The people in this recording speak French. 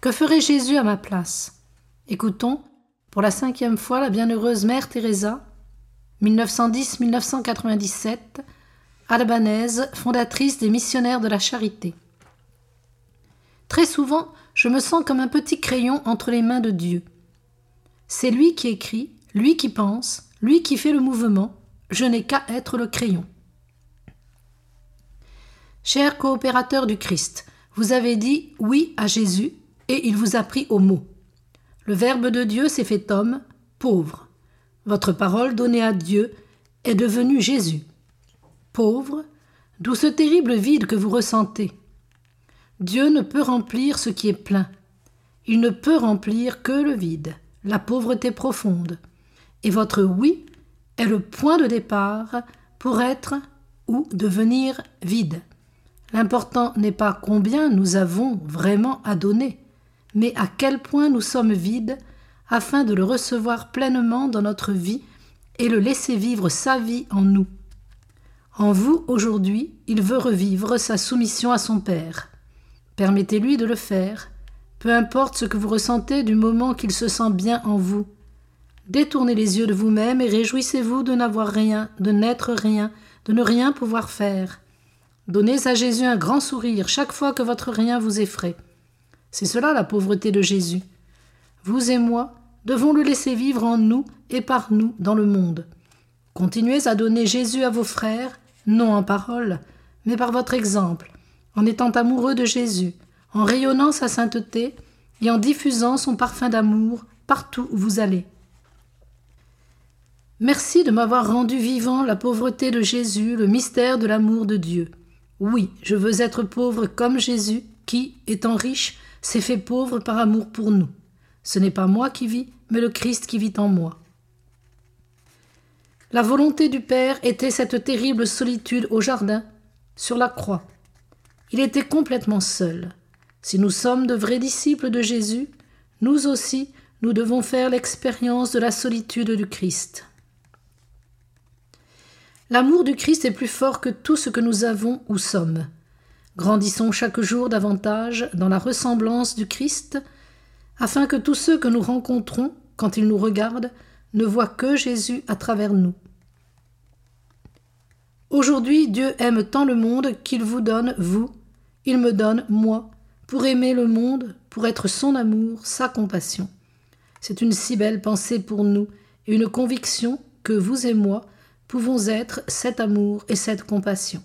Que ferait Jésus à ma place? Écoutons, pour la cinquième fois, la bienheureuse Mère Teresa, 1910-1997, albanaise, fondatrice des missionnaires de la charité. Très souvent, je me sens comme un petit crayon entre les mains de Dieu. C'est lui qui écrit, lui qui pense, lui qui fait le mouvement, je n'ai qu'à être le crayon. Cher coopérateur du Christ, vous avez dit oui à Jésus et il vous a pris au mot. Le Verbe de Dieu s'est fait homme, pauvre. Votre parole donnée à Dieu est devenue Jésus. Pauvre, d'où ce terrible vide que vous ressentez. Dieu ne peut remplir ce qui est plein. Il ne peut remplir que le vide, la pauvreté profonde. Et votre oui est le point de départ pour être ou devenir vide. L'important n'est pas combien nous avons vraiment à donner, mais à quel point nous sommes vides afin de le recevoir pleinement dans notre vie et le laisser vivre sa vie en nous. En vous, aujourd'hui, il veut revivre sa soumission à son Père. Permettez-lui de le faire, peu importe ce que vous ressentez du moment qu'il se sent bien en vous. Détournez les yeux de vous-même et réjouissez-vous de n'avoir rien, de n'être rien, de ne rien pouvoir faire. Donnez à Jésus un grand sourire chaque fois que votre rien vous effraie. C'est cela la pauvreté de Jésus. Vous et moi devons le laisser vivre en nous et par nous dans le monde. Continuez à donner Jésus à vos frères, non en parole, mais par votre exemple, en étant amoureux de Jésus, en rayonnant sa sainteté et en diffusant son parfum d'amour partout où vous allez. Merci de m'avoir rendu vivant la pauvreté de Jésus, le mystère de l'amour de Dieu. Oui, je veux être pauvre comme Jésus, qui, étant riche, s'est fait pauvre par amour pour nous. Ce n'est pas moi qui vis, mais le Christ qui vit en moi. La volonté du Père était cette terrible solitude au jardin, sur la croix. Il était complètement seul. Si nous sommes de vrais disciples de Jésus, nous aussi, nous devons faire l'expérience de la solitude du Christ. L'amour du Christ est plus fort que tout ce que nous avons ou sommes. Grandissons chaque jour davantage dans la ressemblance du Christ, afin que tous ceux que nous rencontrons, quand ils nous regardent, ne voient que Jésus à travers nous. Aujourd'hui, Dieu aime tant le monde qu'il vous donne, vous, il me donne, moi, pour aimer le monde, pour être son amour, sa compassion. C'est une si belle pensée pour nous, et une conviction que vous et moi pouvons être cet amour et cette compassion.